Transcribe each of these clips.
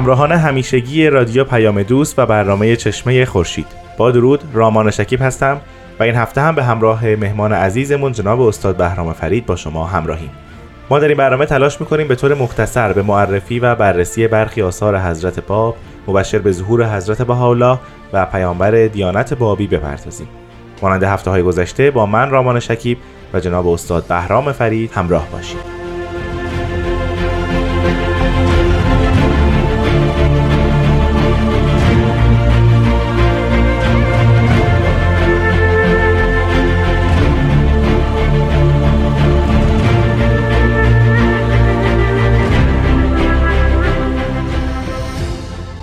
همراهان همیشگی رادیو پیام دوست و برنامه چشمه خورشید. با درود رامان شکیب هستم و این هفته هم به همراه مهمان عزیزمون جناب استاد بهرام فرید با شما همراهیم. ما در این برنامه تلاش می‌کنیم به طور مختصر به معرفی و بررسی برخی آثار حضرت باب مبشر به ظهور حضرت بهاءالله و پیامبر دیانت بابی بپردازیم. مانند هفته های گذشته با من رامان شکیب و جناب استاد بهرام فرید همراه باشید.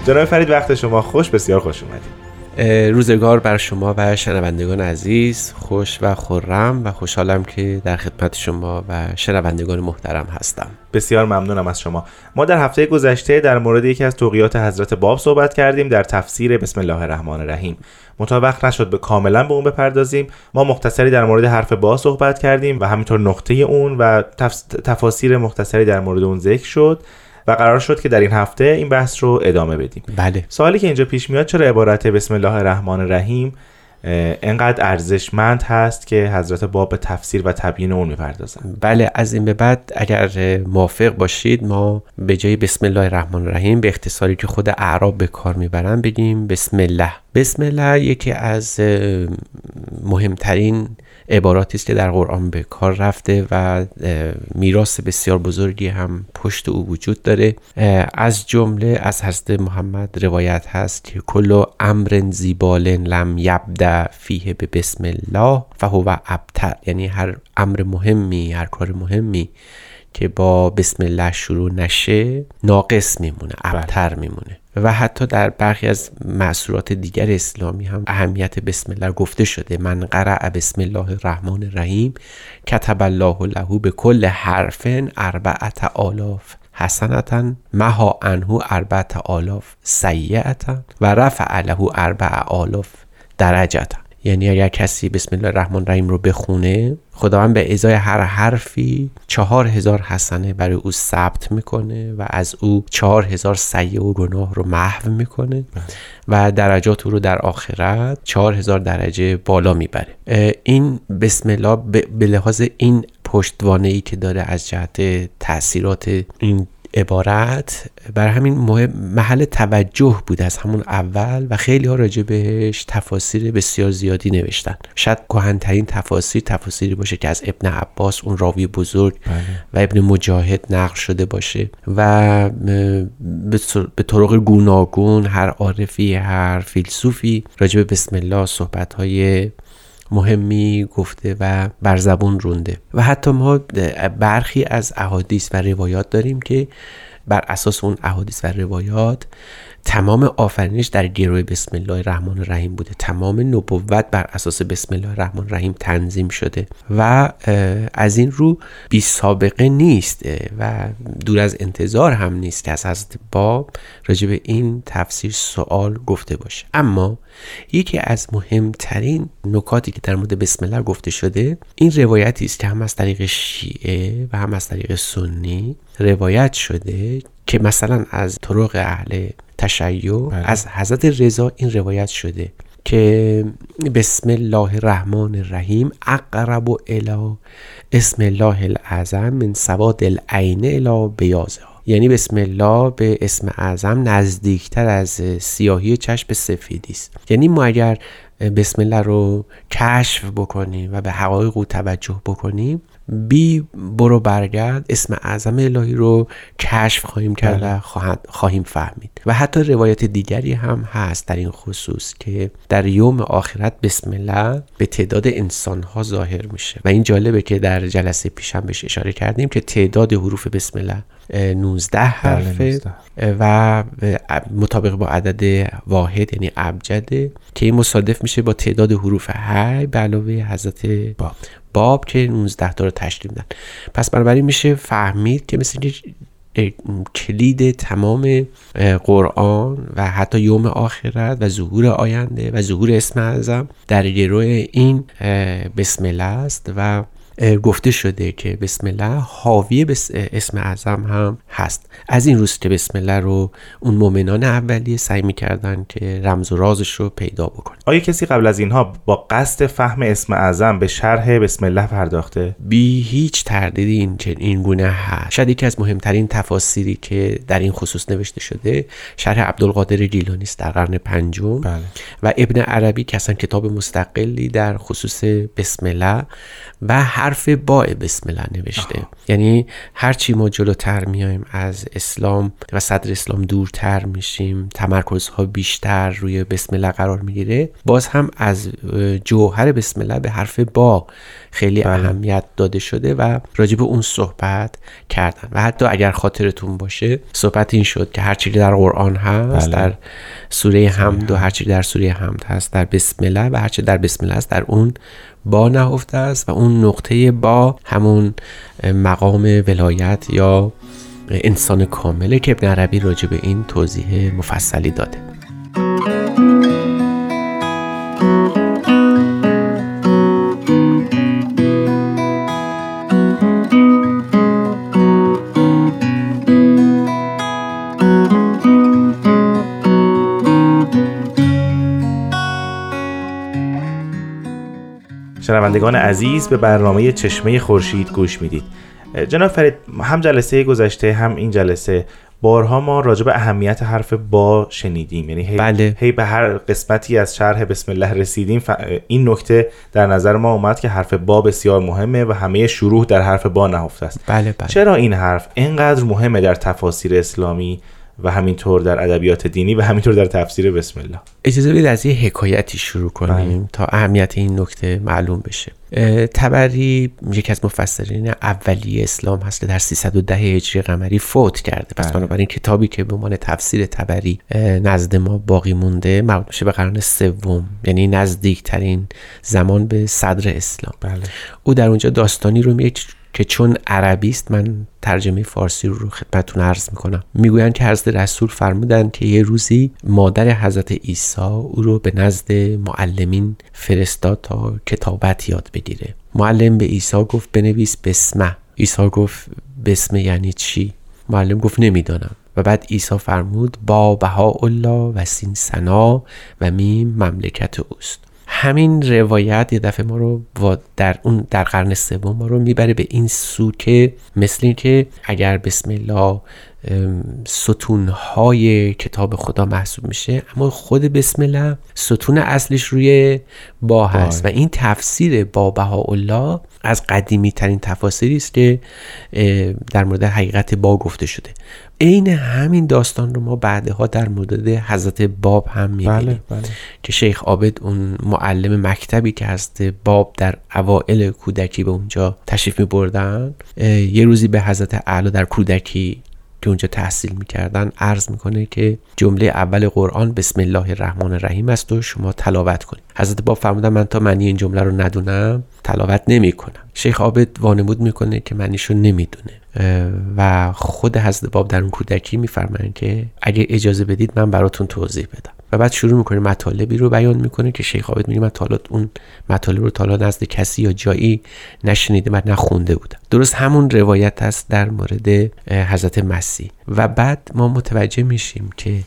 جناب فرید وقت شما خوش بسیار خوش اومدید. روزگار بر شما و شنوندگان عزیز خوش و خورم و خوشحالم که در خدمت شما و شنوندگان محترم هستم. بسیار ممنونم از شما. ما در هفته گذشته در مورد یکی از توقیات حضرت باب صحبت کردیم در تفسیر بسم الله الرحمن الرحیم. مطابق نشد به کاملا به اون بپردازیم. ما مختصری در مورد حرف با صحبت کردیم و همینطور نقطه اون و تفاسیر مختصری در مورد اون ذکر شد. و قرار شد که در این هفته این بحث رو ادامه بدیم. بله. سوالی که اینجا پیش میاد چرا عبارت بسم الله الرحمن الرحیم انقدر ارزشمند هست که حضرت باب به تفسیر و تبیین اون می‌پردازن؟ بله از این به بعد اگر موافق باشید ما به جای بسم الله الرحمن الرحیم به اختصاری که خود اعراب به کار می‌برن بگیم بسم الله. بسم الله یکی از مهمترین عباراتی است که در قرآن به کار رفته و میراث بسیار بزرگی هم پشت او وجود داره. از جمله از حضرت محمد روایت هست که کل امر زیبال لم یبدا فیه به بسم الله فهو ابتر یعنی هر امر مهمی هر کار مهمی که با بسم الله شروع نشه ناقص میمونه ابتر میمونه. و حتی در برخی از معصورات دیگر اسلامی هم اهمیت بسم الله گفته شده. من قرع بسم الله الرحمن الرحیم کتب الله له به کل حرفن اربعت آلاف حسنتا مها انهو اربعت آلاف سیعتا و رفع له اربع آلاف درجتا یعنی اگر کسی بسم الله الرحمن الرحیم رو بخونه خداوند به ازای هر حرفی چهار هزار حسنه برای او ثبت می‌کنه و از او چهار هزار سیه و گناه رو محو می‌کنه و درجات او رو در آخرت چهار هزار درجه بالا می‌بره. این بسم الله به لحاظ این پشتوانه ای که داره از جهت تاثیرات این عبارت بر همین محل توجه بود از همون اول و خیلی ها راجع بهش تفاسیر بسیار زیادی نوشتن شاید کهنترین تفاسیر تفاسیری باشه که از ابن عباس اون راوی بزرگ بله. و ابن مجاهد نقل شده باشه و به طرق گوناگون هر عارفی هر فیلسوفی راجع به بسم الله صحبت های مهمی گفته و بر زبون رونده. و حتی ما برخی از احادیث و روایات داریم که بر اساس اون احادیث و روایات تمام آفرینش در گروه بسم الله الرحمن الرحیم بوده. تمام نبوت بر اساس بسم الله الرحمن الرحیم تنظیم شده و از این رو بی سابقه نیست و دور از انتظار هم نیست که از حضرت باب راجع به این تفسیر سوال گفته باشه. اما یکی از مهمترین نکاتی که در مورد بسم الله گفته شده این روایتی است که هم از طریق شیعه و هم از طریق سنی روایت شده که مثلا از طرق اهل تشیع بله. از حضرت رضا این روایت شده که بسم الله الرحمن الرحیم اقرب الى اسم الله الاعظم من سواد العین الى بیازه یعنی بسم الله به اسم اعظم نزدیکتر از سیاهی چشم سفیدی است یعنی ما اگر بسم الله رو کشف بکنیم و به حقایق او توجه بکنیم بی برو برگرد اسم اعظم الهی رو کشف خواهیم کرد و خواهیم فهمید. و حتی روایت دیگری هم هست در این خصوص که در یوم آخرت بسم الله به تعداد انسان ها ظاهر میشه. و این جالبه که در جلسه پیشم بهش اشاره کردیم که تعداد حروف بسم الله 19 حرفه. و مطابق با عدد واحد یعنی ابجده که این مصادف میشه با تعداد حروف هی به علاوه حضرت باب, باب که 19 تا رو تشکیل میدن پس بنابراین میشه فهمید که مثل کلید تمام قرآن و حتی یوم آخرت و ظهور آینده و ظهور اسم اعظم در گروه این بسم الله است و گفته شده که بسم الله حاوی اسم اعظم هم هست. از این روز که بسم الله رو اون مؤمنان اولیه سعی می‌کردن که رمز و رازش رو پیدا بکنن. آیا کسی قبل از اینها با قصد فهم اسم اعظم به شرح بسم الله پرداخته؟ بی هیچ تردیدی این این گونه هست. شاید یکی از مهمترین تفاسیری که در این خصوص نوشته شده شرح عبدالقادر گیلانی است در قرن پنجم. بله. و ابن عربی که اصلا کتاب مستقلی در خصوص بسم الله و حرف با بسم الله نوشته یعنی هرچی ما جلوتر میایم از اسلام و صدر اسلام دورتر میشیم تمرکزها بیشتر روی بسم الله قرار می‌گیره باز هم از جوهر بسم الله به حرف با خیلی بله. اهمیت داده شده و راجب اون صحبت کردن و حتی اگر خاطرتون باشه صحبت این شد که هرچی در قرآن هست بله. در سوره حمد و هرچی در سوره حمد هست در بسم الله و هرچی در بسم الله است در اون با نهفته است و اون نقطه با همون مقام ولایت یا انسان کامله که ابن عربی راجع به این توضیح مفصلی داده. شنوندگان عزیز به برنامه چشمه خورشید گوش می‌دید جناب فرید هم جلسه گذشته هم این جلسه بارها ما راجع به اهمیت حرف با شنیدیم یعنی هی, بله. هی به هر قسمتی از شرح بسم الله رسیدیم این نکته در نظر ما اومد که حرف با بسیار مهمه و همه شروع در حرف با نهفته است بله بله. چرا این حرف اینقدر مهمه در تفاسیر اسلامی و همینطور در ادبیات دینی و همینطور در تفسیر بسم الله اجازه بدید از یه حکایتی شروع کنیم بله. تا اهمیت این نکته معلوم بشه تبری یکی از مفسرین اولی اسلام هست که در 310 هجری قمری فوت کرده پس بله. بنابراین کتابی که به عنوان تفسیر تبری نزد ما باقی مونده مربوط میشه به قرن سوم یعنی نزدیکترین زمان به صدر اسلام بله. او در اونجا داستانی رو میگه که چون عربی است من ترجمه فارسی رو خدمتتون عرض می‌کنم. می‌گویند که حضرت رسول فرمودند که یه روزی مادر حضرت عیسی او رو به نزد معلمین فرستاد تا کتابت یاد بگیره. معلم به عیسی گفت بنویس بسمه. عیسی گفت بسمه یعنی چی؟ معلم گفت نمی‌دانم. و بعد عیسی فرمود با بها الله و سین سنا و میم مملکت اوست. همین روایت یه دفعه ما رو در اون در قرن سوم ما رو می‌بره به این سو که مثل اینکه اگر بسم الله ستونهای کتاب خدا محسوب میشه اما خود بسم الله ستون اصلش روی با هست. و این تفسیر با الله از قدیمی ترین تفاسیری است که در مورد حقیقت با گفته شده. عین همین داستان رو ما بعدها در مورد حضرت باب هم می‌بینیم بله، بله. که شیخ عابد اون معلم مکتبی که هست باب در اوائل کودکی به اونجا تشریف میبردن یه روزی به حضرت اعلی در کودکی که اونجا تحصیل می‌کردن عرض می‌کنه که جمله اول قرآن بسم الله الرحمن الرحیم است و شما تلاوت کنید حضرت باب فرمودن من تا معنی این جمله رو ندونم تلاوت نمی‌کنم. شیخ عابد وانمود می‌کنه که معنیشو نمی‌دونه. و خود حضرت باب در اون کودکی میفرمایند که اگه اجازه بدید من براتون توضیح بدم. و بعد شروع می‌کنه مطالبی رو بیان می‌کنه که شیخ عابد میگه من اون مطالب رو تالا نزد کسی یا جایی نشنیده و نخونده بودم. درست همون روایت است در مورد حضرت مسیح. و بعد ما متوجه میشیم که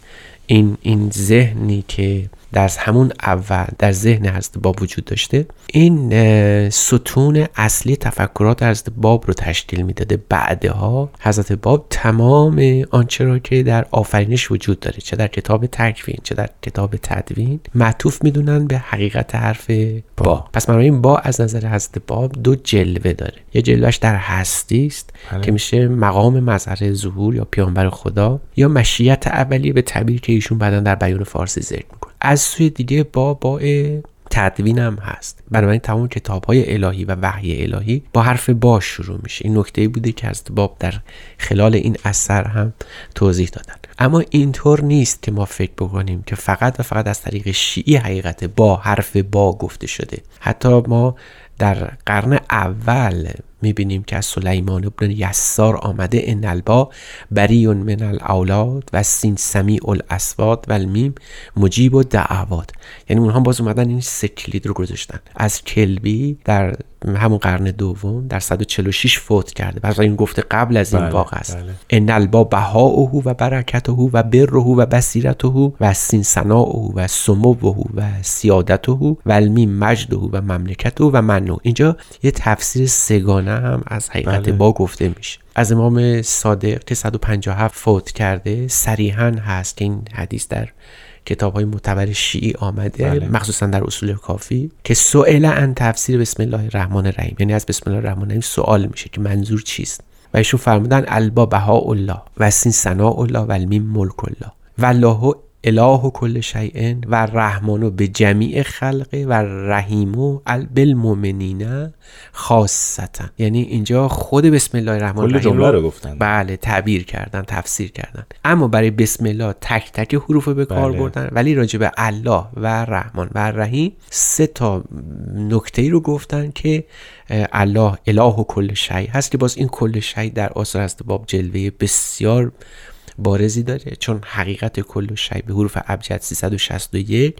این این ذهنی که در همون اول در ذهن حضرت باب وجود داشته. این ستون اصلی تفکرات حضرت باب رو تشکیل می‌داده. بعدها حضرت باب تمام آنچه را که در آفرینش وجود داره چه در کتاب تکوین چه در کتاب تدوین معطوف می‌دونن به حقیقت حرف با. پس این با از نظر حضرت باب دو جلوه داره. یه جلوهش در هستی است بله. که میشه مقام مظهر ظهور یا پیامبر خدا یا مشیت اولیه به تعبیر که ایشون بعدا در بیان فارسی ذکر می‌کنه. از سوی دیگه با با تدوین هم هست. بنابراین تمام کتاب های الهی و وحی الهی با حرف با شروع میشه. این نکته بوده که از باب در خلال این اثر هم توضیح دادن. اما اینطور نیست که ما فکر بکنیم که فقط و فقط از طریق شیعی حقیقت با حرف با گفته شده. حتی ما در قرن اول می‌بینیم که از سلیمان ابن یسار آمده ان البا بریون من الاولاد و سین سمیع الاسواد و المیم مجیب و دعوات یعنی اونها باز اومدن این سه کلید رو گذاشتن. از کلبی در همون قرن دوم در 146 فوت کرده بعد این گفته قبل از این بله، واقع است. بله. ان البا بهاؤه و برکته و بره و بصیرته و سین سناؤه و سموه و سیادته و المیم مجده و مملکته و منو. اینجا یه تفسیر سگانه هم از حقیقت بله. با گفته میشه از امام صادق که 157 فوت کرده صریحا هست که این حدیث در کتاب های معتبر شیعی آمده بله. مخصوصا در اصول کافی که سئل ان تفسیر بسم الله الرحمن الرحیم یعنی از بسم الله الرحمن الرحیم سوال میشه که منظور چیست و ایشون فرمودن البا بها الله و سین ثناء الله و المیم ملک الله و اله کل شیء و رحمانو به جمیع خلقه و رحیمو بالمؤمنین خاصتا. یعنی اینجا خود بسم الله الرحمن الرحیم جمله رو گفتن. بله تعبیر کردن تفسیر کردن. اما برای بسم الله تک تک حروف رو به کار بله. بردن. ولی راجع به الله و رحمان و رحیم سه تا نکته ای رو گفتن که الله اله و کل شی هست که باز این کل شی در آثار هست. باب جلوه بسیار بارزی داره چون حقیقت کل شی به حروف ابجد 361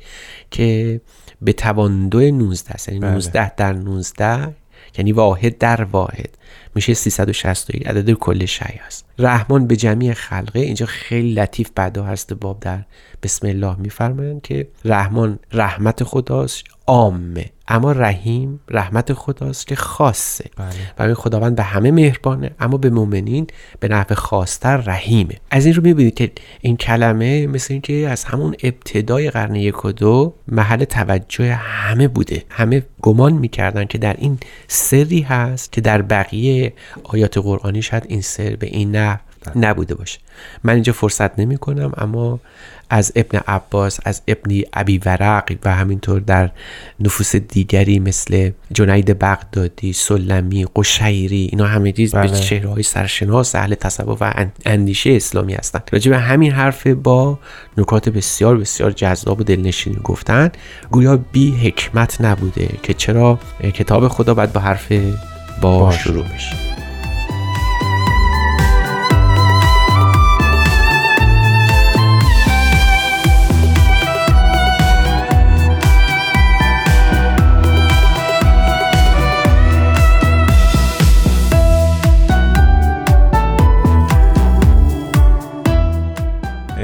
که به توان دو 19 است یعنی بله. 19 در 19 یعنی واحد در واحد میشه 361 عدد کل شی هست. رحمان به جمعی خلقه. اینجا خیلی لطیف بعدا هست باب در بسم الله میفرمایند که رحمان رحمت خداست عامه. اما رحیم رحمت خداست که خاصه. بله. برای خداوند به همه مهربانه اما به مؤمنین به نحو خاصتر رحیمه. از این رو می‌بینید که این کلمه مثل اینکه از همون ابتدای قرن یک و دو محل توجه همه بوده. همه گمان می‌کردن که در این سری هست که در بقیه آیات قرآنی شاید این سر به این نحو نبوده باشه من اینجا فرصت نمی کنم اما از ابن عباس از ابن ابی ورق و همینطور در نفوس دیگری مثل جنید بغدادی سلمی قشیری اینا همه چیز به بله. چهره های سرشناس اهل تصوف و ان- اندیشه اسلامی هستند راجع به همین حرف با نکات بسیار بسیار جذاب و دلنشینی گفتن گویا بی حکمت نبوده که چرا کتاب خدا باید با حرف با شروع بشه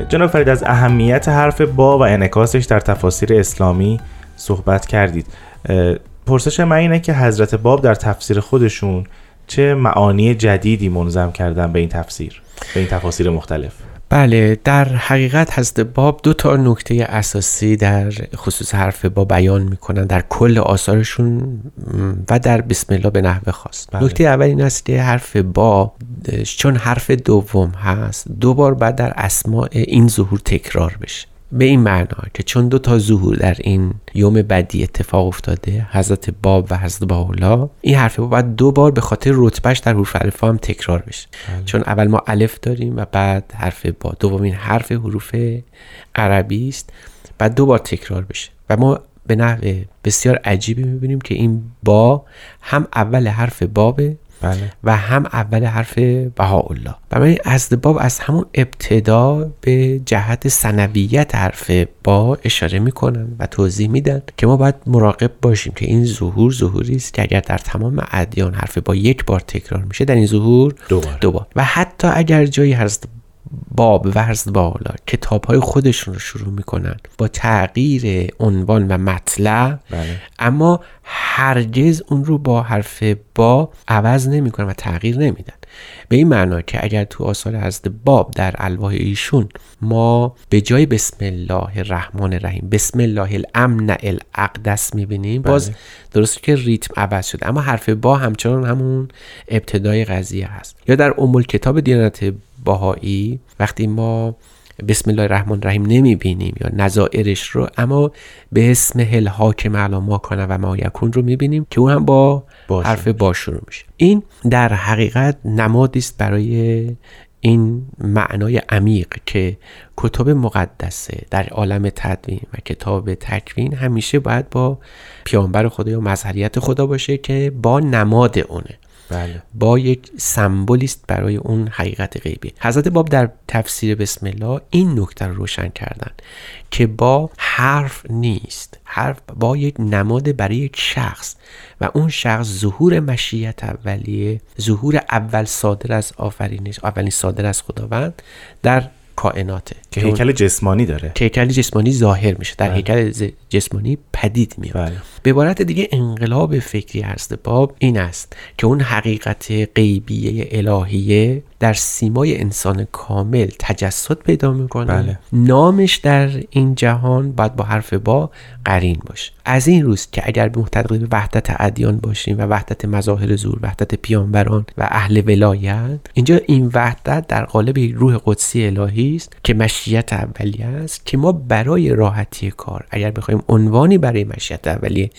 جناب فرید از اهمیت حرف با و انعکاسش در تفاسیر اسلامی صحبت کردید. پرسش من اینه که حضرت باب در تفسیر خودشون چه معانی جدیدی منظم کردن به این تفسیر به این تفاسیر مختلف؟ بله در حقیقت حضرت باب دو تا نکته اساسی در خصوص حرف با بیان می‌کنن در کل آثارشون و در بسم الله به نحو خاص. بله. نکته اول این است که حرف با چون حرف دوم هست دو بار بعد در اسماع این ظهور تکرار بشه. به این معنا که چون دو تا ظهور در این یوم بدی اتفاق افتاده حضرت باب و حضرت باولا این حرف با باید دو بار به خاطر رتبهش در حروف الفا هم تکرار بشه. چون اول ما الف داریم و بعد حرف با. دومین حرف حروف عربی است. بعد دو بار تکرار بشه. و ما به نحو بسیار عجیبی می‌بینیم که این با هم اول حرف بابه بله. و هم اول حرف بهاءالله. بنابراین از باب از همون ابتدا به جهت سنویت حرف با اشاره می‌کنن و توضیح میدن که ما باید مراقب باشیم که این ظهور ظهوری است که اگر در تمام ادیان حرف با یک بار تکرار میشه در این ظهور دو بار. دو بار. و حتی اگر جایی هست باب و حضرت بالا کتاب های خودشون رو شروع می‌کنن با تغییر عنوان و مطلع. بله. اما هرگز اون رو با حرف با عوض نمی‌کنن و تغییر نمیدن. به این معنا که اگر تو آثار حضرت باب در الواح ایشون ما به جای بسم الله الرحمن الرحیم بسم الله الامن الاقدس می‌بینیم باز درسته که ریتم عوض شده. اما حرف با همچنان همون ابتدای قضیه هست. یا در ام کتاب دیانت باهایی وقتی ما بسم الله الرحمن الرحیم نمی بینیم یا نظائرش رو اما به اسم هل حاکم علی ما کنه و ما یکون رو می بینیم که اون هم با با حرف با شروع میشه. این در حقیقت نمادی است برای این معنای عمیق که کتب مقدسه در عالم تدوین و کتاب تکوین همیشه باید با پیامبر خدا یا مظهریت خدا باشه که با نماد اونه. بله. با یک سمبولیست برای اون حقیقت غیبی. حضرت باب در تفسیر بسم الله این نکته رو روشن کردن که با حرف نیست. حرف با یک نماد برای یک شخص و اون شخص ظهور مشیت اولیه ظهور اول صادر از آفرینش اولین صادر از خداوند در کائناته که هیکل جسمانی داره که هیکل جسمانی ظاهر میشه در بله. هیکل جسمانی پدید میاد بله. به عبارت دیگه انقلاب فکری هست باب این است که اون حقیقت غیبیه الهیه در سیمای انسان کامل تجسد پیدا می‌کنه. بله. نامش در این جهان باید با حرف با قرین باشه. از این روز که اگر به معتقد به وحدت ادیان باشیم و وحدت مظاهر زور وحدت پیامبران و اهل ولایت اینجا این وحدت در قالب یک روح قدسی الهی است که مشیت اولیه است که ما برای راحتی کار اگر بخوایم عنوانی برای مشیت اولیه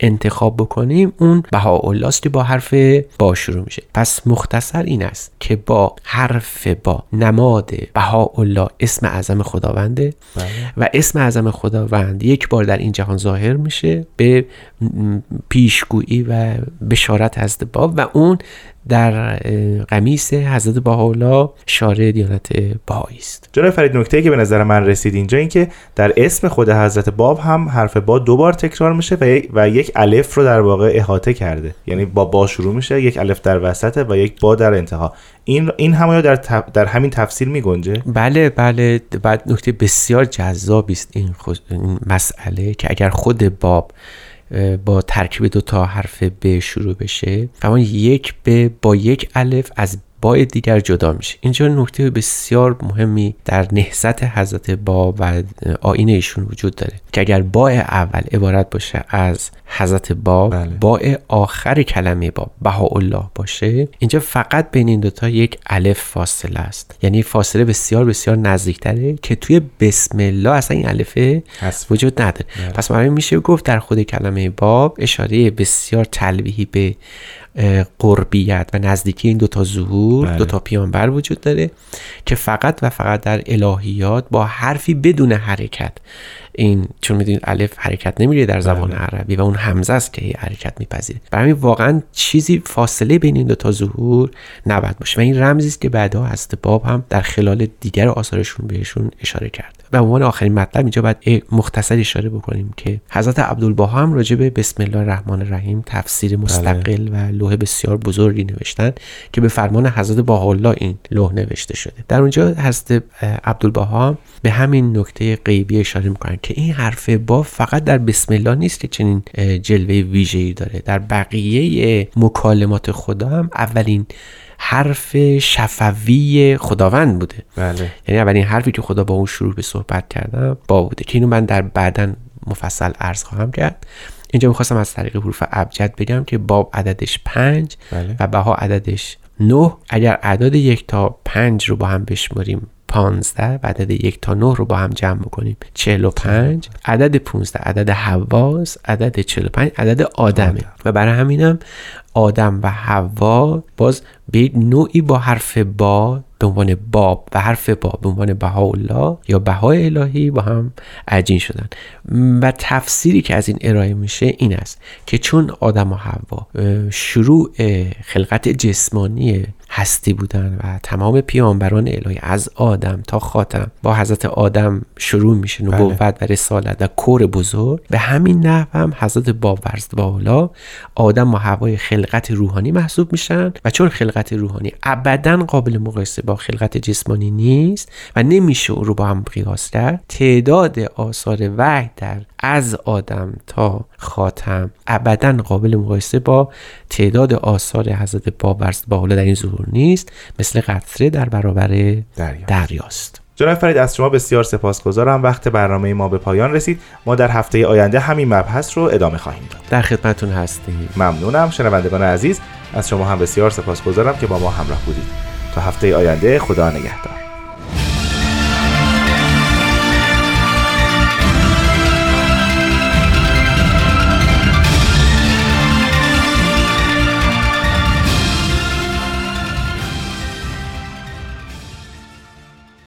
انتخاب بکنیم اون بهاءالله است که با حرف با شروع میشه. پس مختصر این است که با حرف با نماد بهاءالله اسم اعظم خداونده. و اسم اعظم خداوند یک بار در این جهان ظاهر میشه به پیشگویی و بشارت حضرت باب. و اون در قمیس حضرت بهاءالله شارع دیانت بهایی است. جناب فرید نکته که به نظر من رسید اینجا این که در اسم خود حضرت باب هم حرف با دو بار تکرار میشه و یک, و یک الف رو در واقع احاطه کرده. یعنی با با شروع میشه یک الف در وسط و یک با در انتها. این این هم در, تف- در همین تفسیر میگنجه؟ بله بله. بعد نکته بسیار جذابی است این, خود- این مسئله که اگر خود باب با ترکیب دو تا حرف ب شروع بشه. اما یک ب با یک الف از با دیگر جدا میشه اینجا نکته بسیار مهمی در نهضت حضرت با و آین ایشون وجود داره که اگر با اول عبارت باشه از حضرت با بله. با آخر کلمه با بهاءالله باشه اینجا فقط بین این دوتا یک الف فاصله است یعنی فاصله بسیار بسیار نزدیکتره که توی بسم الله اصلا این الفه هست. وجود نداره پس برای میشه گفت در خود کلمه باب اشاره بسیار تلویحی به قربیت و نزدیکی این دوتا ظهور بله. دوتا پیانبر وجود داره که فقط و فقط در الهیات با حرفی بدون حرکت این چون می‌دونید الف حرکت نمیره در زبان بله. عربی و اون همزه است که حرکت میپذیره برای همین واقعا چیزی فاصله بین این دوتا ظهور نباید باشه و این رمزی است که بعدها هست باب هم در خلال دیگر آثارشون بهشون اشاره کرده و به عنوان آخرین مطلب اینجا باید مختصر اشاره بکنیم که حضرت عبدالبها هم راجع به بسم الله الرحمن الرحیم تفسیر مستقل و لوح بسیار بزرگی نوشتن که به فرمان حضرت بهاءالله این لوح نوشته شده. در اونجا حضرت عبدالبها هم به همین نکته غیبی اشاره می‌کنن که این حرف با فقط در بسم الله نیست که چنین جلوه ویژه‌ای داره. در بقیه مکالمات خدا هم اولین حرف شفوی خداوند بوده. بله. یعنی اولین حرفی که خدا با اون شروع به صحبت کردم با بوده. که اینو من در بعدا مفصل عرض خواهم کرد. اینجا می‌خواستم از طریق حروف ابجد بگم که باب عددش پنج بله. و بها عددش نه. اگر اعداد یک تا پنج رو با هم بشماریم پانزده و عدد یک تا نه رو با هم جمع بکنیم. چهل و پنج عدد پونزده عدد حواس عدد چهل و پنج عدد آدمه. و برای همینم آدم و حوا باز به نوعی با حرف با به عنوان باب و حرف با به عنوان بهاءالله یا بهای الهی با هم عجین شدن. و تفسیری که از این ارائه میشه این است که چون آدم و حوا شروع خلقت جسمانی هستی بودن و تمام پیامبران الهی از آدم تا خاتم با حضرت آدم شروع میشه نبوت و رسالت و کور بزرگ. به همین نحو هم حضرت باورز بالا آدم و هوای خلقت روحانی محسوب میشن و چون خلقت روحانی ابدا قابل مقایسه با خلقت جسمانی نیست و نمیشه او رو با هم قیاس کرد تعداد آثار وحی در از آدم تا خاتم ابدا قابل مقایسه با تعداد آثار حضرت باورز بالا در این ظهور. نیست مثل قطره در برابر دریاست. دریاست. جناب فرید از شما بسیار سپاسگزارم. وقت برنامه ما به پایان رسید. ما در هفته آینده همین مبحث رو ادامه خواهیم داد. در خدمتون هستیم. ممنونم. شنوندگان عزیز از شما هم بسیار سپاسگزارم که با ما همراه بودید. تا هفته آینده خدا نگهدار.